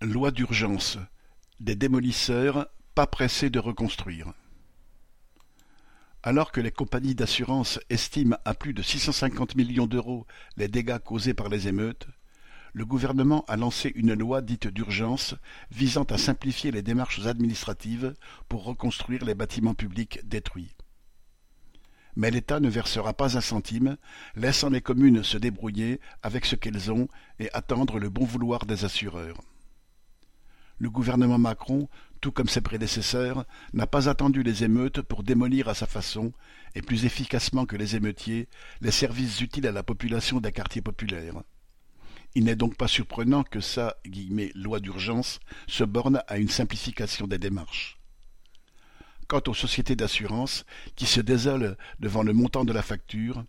Loi d'urgence: des démolisseurs pas pressés de reconstruire. Alors que les compagnies d'assurance estiment à plus de six cent cinquante millions d'euros les dégâts causés par les émeutes, le gouvernement a lancé une loi dite d'urgence visant à simplifier les démarches administratives pour reconstruire les bâtiments publics détruits. Mais l'État ne versera pas un centime, laissant les communes se débrouiller avec ce qu'elles ont et attendre le bon vouloir des assureurs. Le gouvernement Macron, tout comme ses prédécesseurs, n'a pas attendu les émeutes pour démolir à sa façon, et plus efficacement que les émeutiers, les services utiles à la population des quartiers populaires. Il n'est donc pas surprenant que sa « loi d'urgence » se borne à une simplification des démarches. Quant aux sociétés d'assurance, qui se désolent devant le montant de la facture,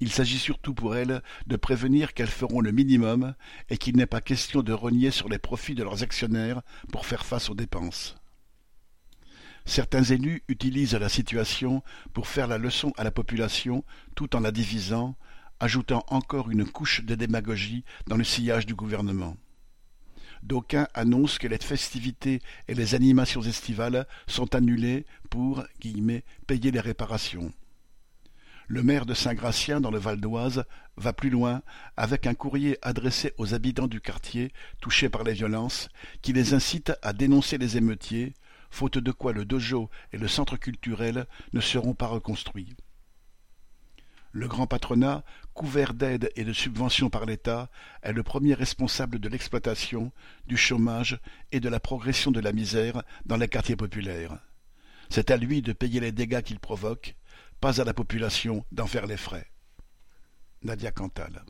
il s'agit surtout pour elles de prévenir qu'elles feront le minimum et qu'il n'est pas question de rogner sur les profits de leurs actionnaires pour faire face aux dépenses. Certains élus utilisent la situation pour faire la leçon à la population tout en la divisant, ajoutant encore une couche de démagogie dans le sillage du gouvernement. D'aucuns annoncent que les festivités et les animations estivales sont annulées pour payer les réparations. Le maire de Saint-Gratien, dans le Val d'Oise, va plus loin avec un courrier adressé aux habitants du quartier touchés par les violences, qui les incite à dénoncer les émeutiers, faute de quoi le dojo et le centre culturel ne seront pas reconstruits. Le grand patronat, couvert d'aides et de subventions par l'État, est le premier responsable de l'exploitation, du chômage et de la progression de la misère dans les quartiers populaires. C'est à lui de payer les dégâts qu'il provoque, pas à la population d'en faire les frais. Nadia Cantal